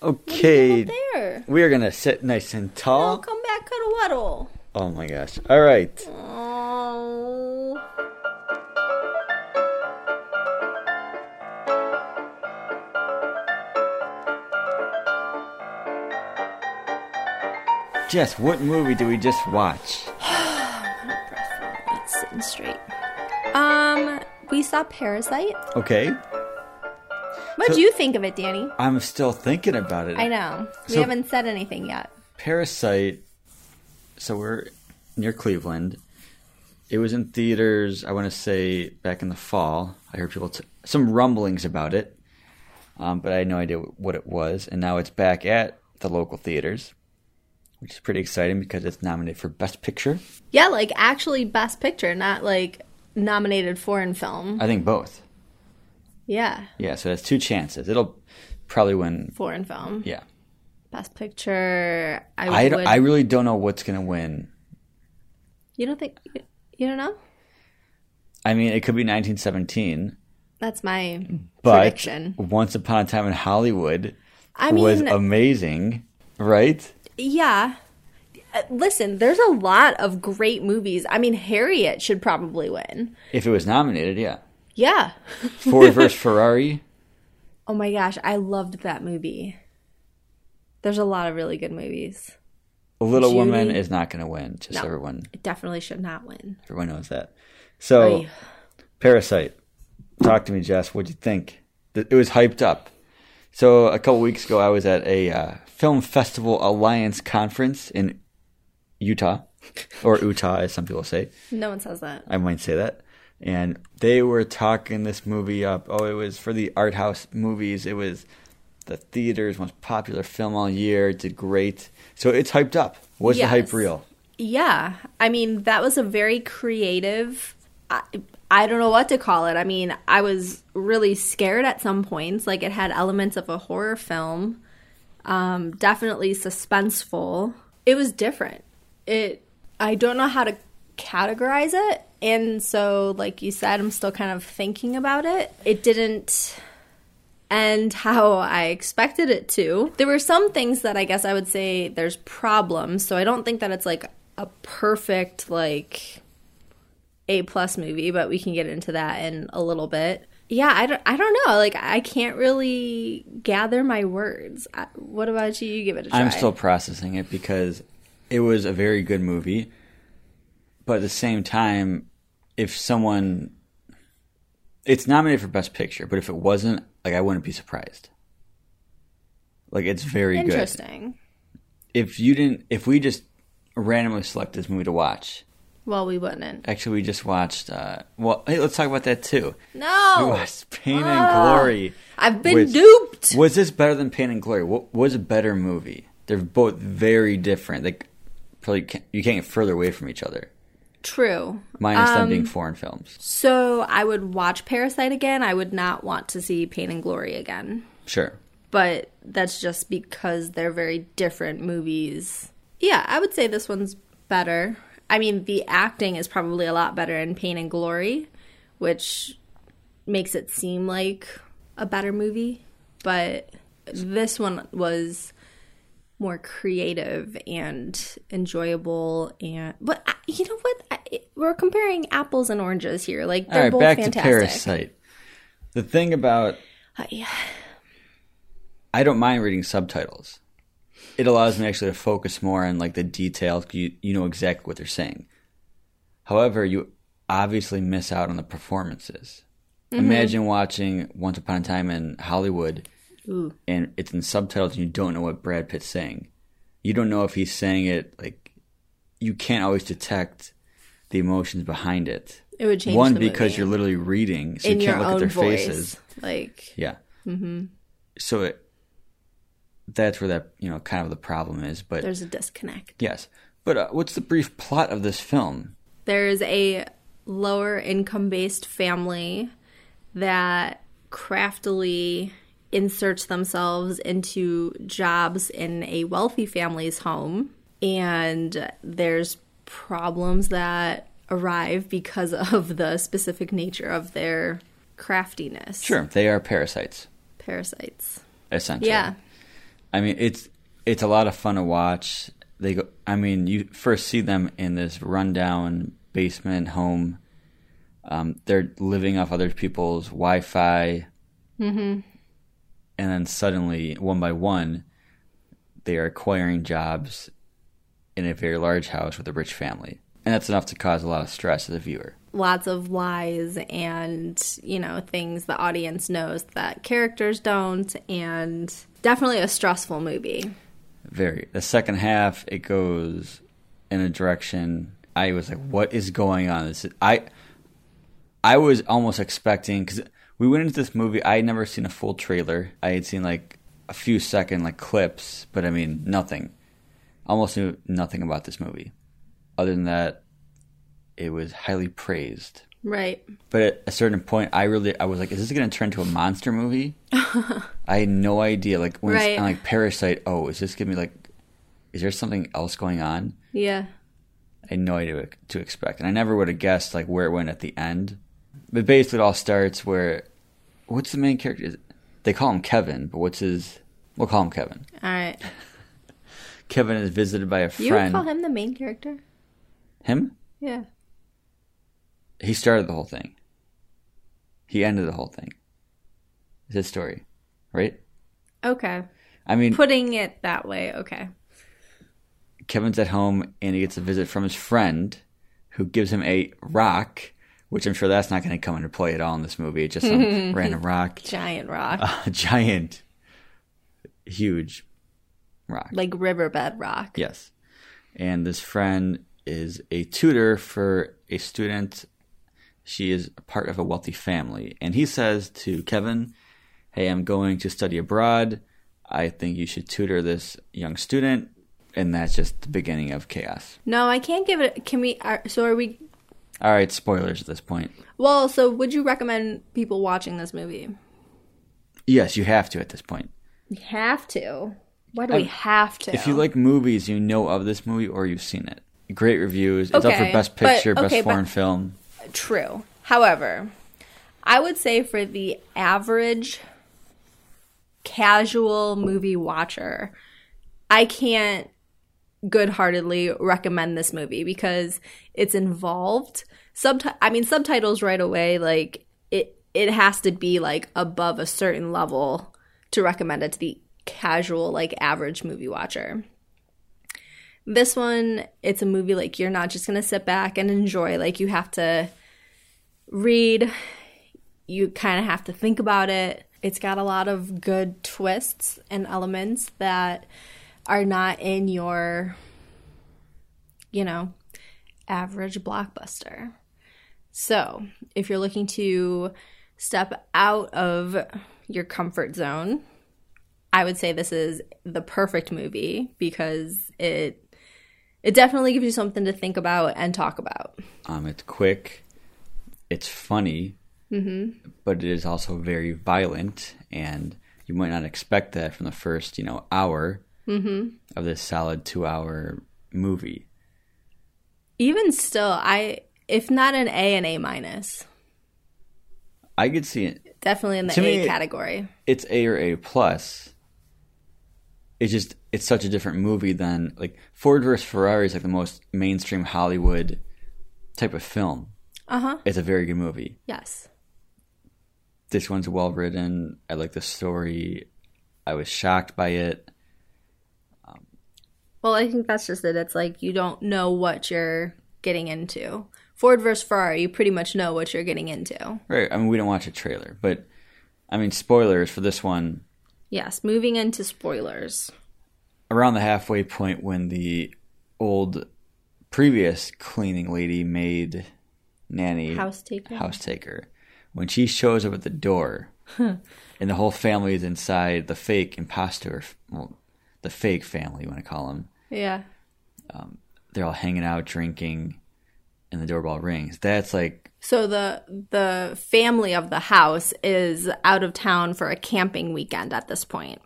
Okay, we are gonna sit nice and tall. come back, cuddle waddle. Oh my gosh! All right. Oh. Jess, what movie do we just watch? It's sitting straight. Um, we saw Parasite. Okay, What'd So- you think of it, Danny? I'm still thinking about it. I know. We So- haven't said anything yet. Parasite. So we're near Cleveland. It was in theaters. I want to say back in the fall. I heard people t- some rumblings about it, um, but I had no idea what it was. And now it's back at the local theaters, which is pretty exciting because it's nominated for Best Picture. Yeah, like actually Best Picture, not like nominated foreign film. I think both. Yeah, Yeah, so that's two chances. It'll probably win. foreign film. Yeah, Best Picture. I, I, would. I really don't know what's gonna win. you don't think? You don't know? I mean, it could be 1917, That's my but prediction. Once Upon a Time in Hollywood I mean, was amazing, right? yeah. Uh, Listen, there's a lot of great movies. I mean, Harriet should probably win. If it was nominated, yeah. Yeah. Ford versus Ferrari. Oh my gosh, I loved that movie. There's a lot of really good movies. A Little Woman is not going to win. Just No. everyone, It definitely should not win. everyone knows that. So, Oy. Parasite. Talk to me, Jess. What'd you think? It was hyped up. So a couple weeks ago, I was at a uh, film festival alliance conference in Utah, or Utah, as some people say. No one says that. I might say that. And they were talking this movie up. Oh, it was for the art house movies. It was the theater's most popular film all year. It did great. So it's hyped up. Was the hype real? Yeah. I mean, that was a very creative. I, I don't know what to call it. I mean, I was really scared at some points. Like, it had elements of a horror film, um, definitely suspenseful. It was different. It, I don't know how to categorize it. And so, like you said, I'm still kind of thinking about it. It didn't and how I expected it to. There were some things that I guess I would say there's problems, so I don't think that it's like a perfect like A plus movie, but we can get into that in a little bit. Yeah, I don't, I don't know. Like I can't really gather my words. I, what about you? You give it a try. I'm still processing it because it was a very good movie. But at the same time, if someone. It's nominated for Best Picture, but if it wasn't, like, I wouldn't be surprised. Like, it's very good. interesting. if you didn't if we just randomly select this movie to watch Well, we wouldn't. actually we just watched uh well hey let's talk about that too No, we watched pain and glory I've been which- duped. was this better than pain and glory what was a better movie they're both very different like probably can't, you can't get further away from each other True. minus them Um, being foreign films So I would watch Parasite again. I would not want to see Pain and Glory again. sure But that's just because they're very different movies. Yeah, I would say this one's better. I mean, the acting is probably a lot better in Pain and Glory, which makes it seem like a better movie. But this one was more creative and enjoyable and but I- you know what I, we're comparing apples and oranges here like they're right both back to fantastic parasite the thing about Uh, yeah. I don't mind reading subtitles. It allows me actually to focus more on like the details. You you know exactly what they're saying. However, you obviously miss out on the performances. Mm-hmm. Imagine watching Once Upon a Time in Hollywood, Ooh. and it's in subtitles, and you don't know what Brad Pitt's saying. You don't know if he's saying it like. You can't always detect the emotions behind it. it would change One because movie. you're literally reading, so in you can't look at their voice faces. like Yeah. Mm-hmm. So it, that's where that you know kind of the problem is. But there's a disconnect yes, but uh, what's the brief plot of this film? there's a lower income based family that craftily inserts themselves into jobs in a wealthy family's home and there's problems that arrive because of the specific nature of their craftiness Sure, they are parasites, parasites essentially. yeah I mean, it's it's a lot of fun to watch. They go. I mean, you first see them in this rundown basement home. Um, they're living off other people's Wi-Fi, mm-hmm. And then suddenly, one by one, they are acquiring jobs in a very large house with a rich family, and that's enough to cause a lot of stress to the viewer. Lots of lies and, you know, things the audience knows that characters don't, and definitely a stressful movie. Very. The second half, it goes in a direction. I was like, "What is going on?" This is, I, I was almost expecting because we went into this movie. I had never seen a full trailer. I had seen like a few second like clips, but I mean nothing. Almost knew nothing about this movie, other than that, it was highly praised. Right. But at a certain point, I really I was like, "Is this going to turn into a monster movie?" I had no idea. Like when Right. it's, like Parasite. Oh, is this gonna be like? Is there something else going on? Yeah. I had no idea what to expect, and I never would have guessed like where it went at the end. But basically, it all starts where what's the main character? They call him Kevin, but what's his? We'll call him Kevin. All right. Kevin is visited by a friend. You would call him the main character? him? Yeah. He started the whole thing. He ended the whole thing. It's his story, right? Okay. I mean, Putting it that way, okay. Kevin's at home and he gets a visit from his friend who gives him a rock, which I'm sure that's not going to come into play at all in this movie. It's just some random rock, Giant rock. Uh, a giant, huge rock. like riverbed rock. Yes. And this friend is a tutor for a student. She is part of a wealthy family. And he says to Kevin, Hey, I'm going to study abroad. I think you should tutor this young student. And that's just the beginning of chaos. No, I can't give it. Can we? Are, so are we? All right, spoilers at this point. Well, so would you recommend people watching this movie? Yes, you have to at this point. You have to. Why do we um, have to? If you like movies, you know of this movie or you've seen it. Great reviews. It's up Okay, for Best but- Picture, okay, Best but- Foreign Film. True. However, I would say for the average casual movie watcher, I can't good-heartedly recommend this movie because it's involved. Subti- I mean subtitles right away like it it has to be like above a certain level to recommend it to the casual like average movie watcher. This one, it's a movie like you're not just to sit back and enjoy. Like you have to read, you kind of have to think about it. It's got a lot of good twists and elements that are not in your, you know, average blockbuster. So, if you're looking to step out of your comfort zone, I would say this is the perfect movie because it it definitely gives you something to think about and talk about. Um, it's quick, it's funny, mm-hmm. but it is also very violent, and you might not expect that from the first, you know, hour of this solid two-hour movie. Even still, I if not an A and A minus, I could see it. definitely in the To A me- category. It's A or A plus. It's just it's such a different movie than like Ford versus Ferrari is like the most mainstream Hollywood type of film. Uh huh. It's a very good movie. Yes. This one's well written. I like the story. I was shocked by it. Well, I think that's just it. It's like you don't know what you're getting into. Ford versus Ferrari, you pretty much know what you're getting into. Right. I mean, we don't watch a trailer, but I mean, spoilers for this one. Yes, moving into spoilers. Around the halfway point, when the old previous cleaning lady made nanny House taker. house taker, when she shows up at the door, and the whole family is inside, the fake imposter, well, the fake family, you want to call them, Yeah. Um, they're all hanging out, drinking, and the doorbell rings. That's like So the the family of the house is out of town for a camping weekend at this point.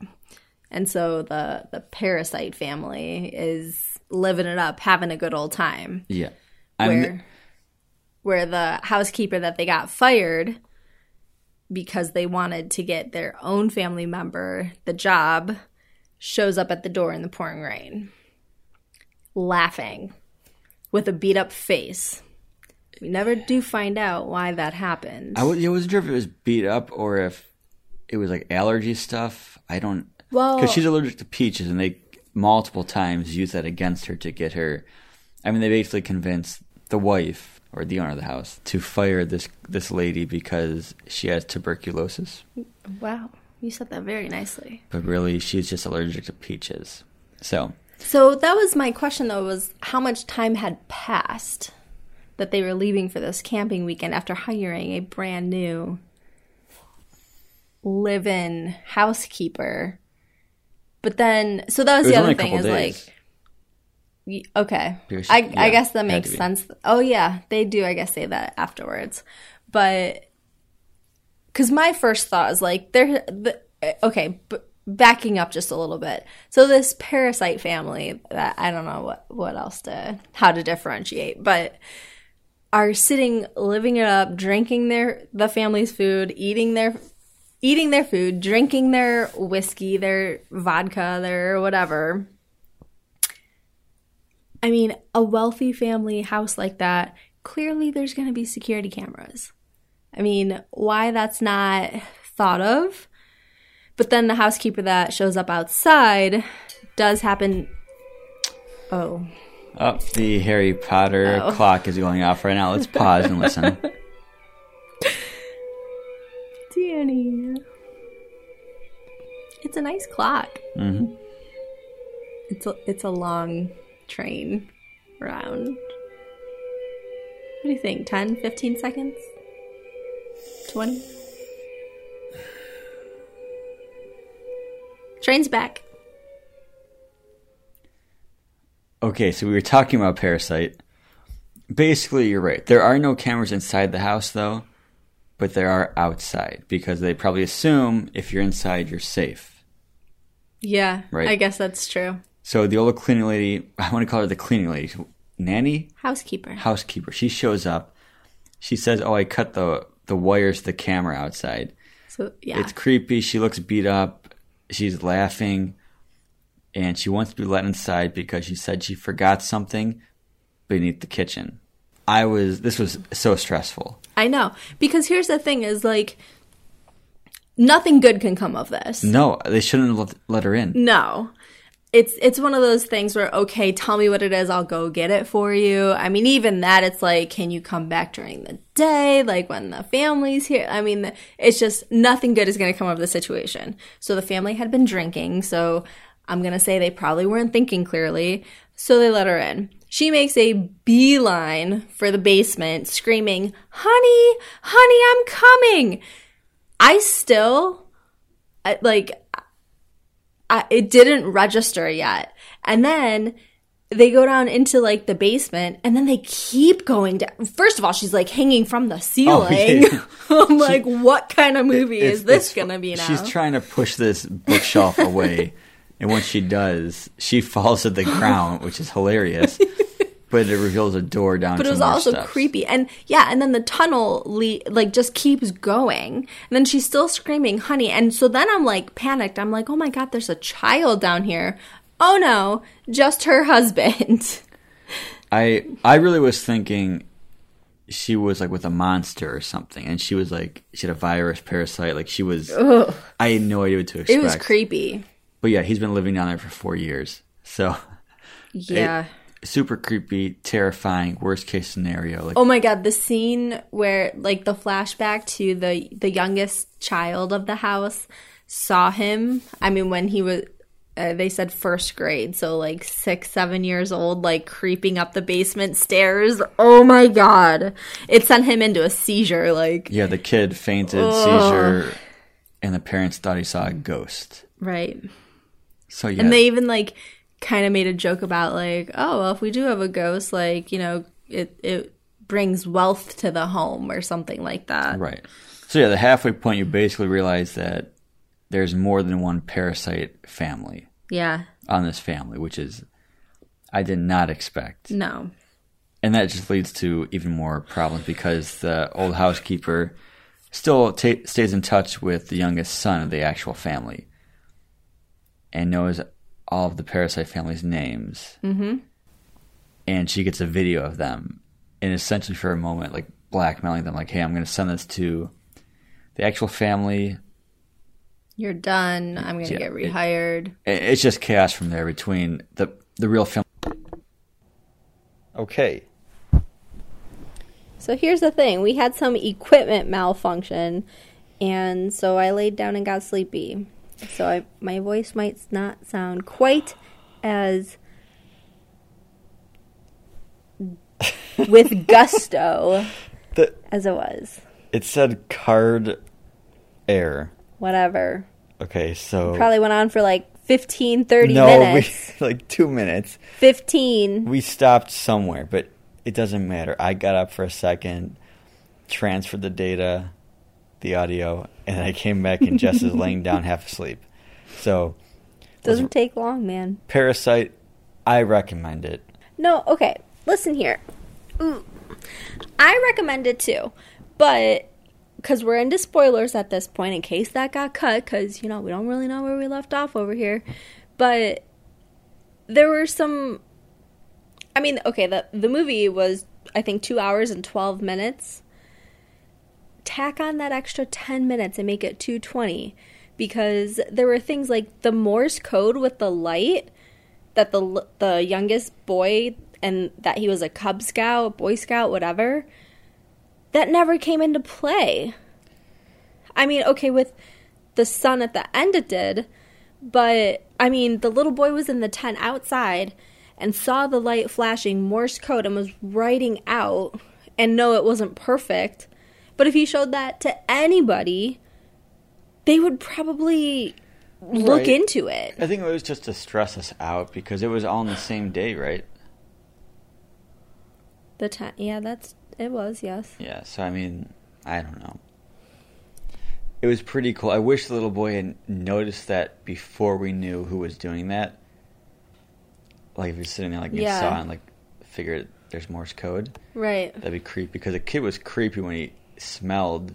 And so the the parasite family is living it up, having a good old time. yeah. I where mean, where the housekeeper that they got fired because they wanted to get their own family member the job shows up at the door in the pouring rain, laughing with a beat up face. We never do find out why that happened. I wasn't sure if it was beat up or if it was like allergy stuff. I don't. Well- because she's allergic to peaches, and they multiple times use that against her to get her. I mean, they basically convince the wife or the owner of the house to fire this this lady because she has tuberculosis. Wow, you said that very nicely. But really, she's just allergic to peaches. So So that was my question though was how much time had passed that they were leaving for this camping weekend after hiring a brand new live-in housekeeper. But then so that was was the other thing is days. like okay. I yeah, I guess that makes sense. Oh yeah, they do I guess say that afterwards. But because my first thought is like they're the, okay backing up just a little bit. So this parasite family that i don't know what what else to how to differentiate but are sitting living it up drinking their the family's food eating their eating their food drinking their whiskey their vodka their whatever. I mean a wealthy family house like that clearly there's going to be security cameras I mean, why that's not thought of. But then the housekeeper that shows up outside does happen. Oh, Oh, the Harry Potter Oh. clock is going off right now. Let's pause and listen. Danny. It's a nice clock. Mm-hmm. It's a, it's a long train round. What do you think? 10, 15 seconds? 20? Train's back. Okay, so we were talking about Parasite. Basically, you're right. There are no cameras inside the house, though, but there are outside because they probably assume if you're inside, you're safe. Yeah, Right. I guess that's true. So the old cleaning lady, I want to call her the cleaning lady, nanny, Housekeeper. housekeeper. She shows up. She says, "Oh, I cut the the wires to the camera outside." So yeah, It's creepy. She looks beat up. She's laughing. And she wants to be let inside because she said she forgot something beneath the kitchen. I was, this was so stressful. I know because here's the thing: is like nothing good can come of this. No, they shouldn't have let- let her in. No. It's it's one of those things where okay, tell me what it is, I'll go get it for you. I mean, even that it's like, can you come back during the day, like when the family's here? I mean, it's just nothing good is going to come of the situation. So the family had been drinking, so I'm going to say they probably weren't thinking clearly, so they let her in. She makes a beeline for the basement, screaming, "Honey, honey, I'm coming." I still like I, it didn't register yet. And then they go down into like the basement and then they keep going down. First of all, she's like hanging from the oh, ceiling. yeah. I'm like, what kind of movie It's- is this going to be now? She's trying to push this bookshelf away. And when she does, she falls to the ground, which is hilarious. But it reveals a door down but it was also steps. creepy. And yeah, and then the tunnel le- like just keeps going. And then she's still screaming, "Honey." And so then I'm like panicked. I'm like, "Oh my god, there's a child down here." Oh no, just her husband. I I really was thinking she was like with a monster or something, and she was like she had a virus parasite. Like she was. I had no idea what to expect. It was creepy. But yeah, he's been living down there for four years, so Yeah. Super creepy, terrifying. Worst case scenario. Like Oh my god, the scene where like the flashback to the the youngest child of the house saw him. I mean, when he was. Uh, they said first grade, so like six, seven years old, like creeping up the basement stairs. Oh my god. It sent him into a seizure. Like, yeah, the kid fainted, seizure, and the parents thought he saw a ghost. right. So yeah, And they even like kind of made a joke about like, oh, well, if we do have a ghost, like, you know, it, it brings wealth to the home or something like that. right. So yeah, the halfway point, you basically realize that there's more than one parasite family Yeah. on this family, which is I did not expect. No. and that just leads to even more problems because the old housekeeper still ta stays in touch with the youngest son of the actual family. and knows all of the parasite family's names. Mm-hmm. And she gets a video of them, and essentially for a moment, like blackmailing them, like, "Hey, I'm going to send this to the actual family." You're done. I'm going to Yeah, get rehired. I- It's just chaos from there between the the real film. Okay. So here's the thing we had some equipment malfunction, and so I laid down and got sleepy. So I, my voice might not sound quite as with gusto The, as it was. it said card air. Whatever. Okay, so Probably went on for like 15, 30 no, minutes. we like two minutes. 15. We stopped somewhere, but it doesn't matter. I got up for a second, transferred the data, the audio, and I came back and Jess is laying down half asleep. So, Doesn't take long, man. Parasite, I recommend it. No, okay. Listen here. Ooh. I recommend it too, but because we're into spoilers at this point, in case that got cut, because you know we don't really know where we left off over here. But there were some. I mean, okay, the the movie was I think two hours and twelve minutes. Tack on that extra ten minutes and make it two twenty, because there were things like the Morse code with the light that the the youngest boy and that he was a Cub Scout, Boy Scout, whatever, that never came into play. I mean, okay, with the sun at the end it did, but I mean, the little boy was in the tent outside and saw the light flashing Morse code and was writing out and no, it wasn't perfect. But if you showed that to anybody, they would probably look Right. into it. I think it was just to stress us out because it was all on the same day, right? The tent, yeah, that's it was, yes. Yeah, so I mean, I don't know. It was pretty cool. I wish the little boy had noticed that before we knew who was doing that. Like if you're sitting there like you Yeah. saw and like figured there's Morse code, Right. that'd be creepy. Because the kid was creepy when he smelled.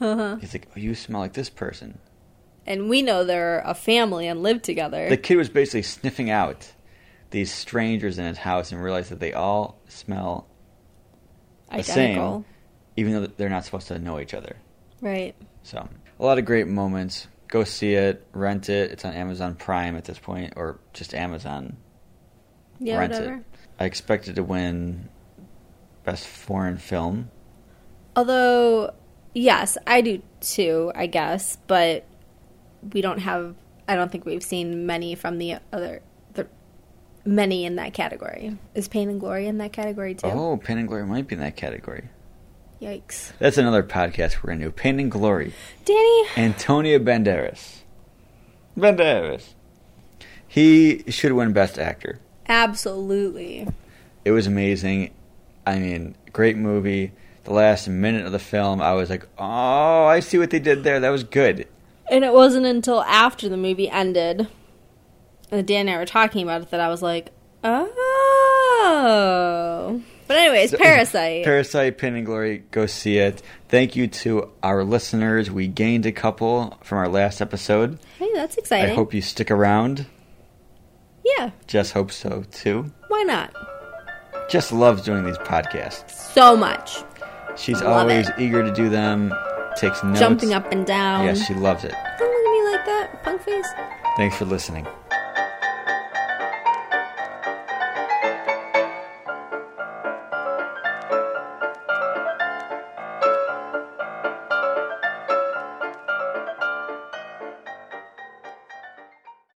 Uh-huh. He's like, "Oh, you smell like this person." And we know they're a family and live together. The kid was basically sniffing out these strangers in his house and realized that they all smell the same, Identical. even though they're not supposed to know each other. Right. So a lot of great moments. Go see it, rent it. It's on Amazon Prime at this point, or just Amazon. Yeah, rent whatever. it. I expected to win best foreign film. Although, yes, I do too, I guess, but we don't have I don't think we've seen many from the other the many in that category. Is Pain and Glory in that category too? Oh, Pain and Glory might be in that category. Yikes. That's another podcast we're gonna do. Pain and Glory. Danny, Antonio Banderas. Banderas. He should win Best Actor. absolutely. It was amazing. I mean, great movie. The last minute of the film, I was like, "Oh, I see what they did there. That was good." And it wasn't until after the movie ended and Dan and I were talking about it that I was like, oh. But anyways, Parasite. Parasite, Pain and Glory, go see it. Thank you to our listeners. We gained a couple from our last episode. hey, that's exciting. I hope you stick around. yeah, Jess hopes so too. why not? Just loves doing these podcasts. So much. She's Love always it. eager to do them, takes notes. Jumping up and down. Yes, she loves it. Don't look at me like that, punk face. Thanks for listening.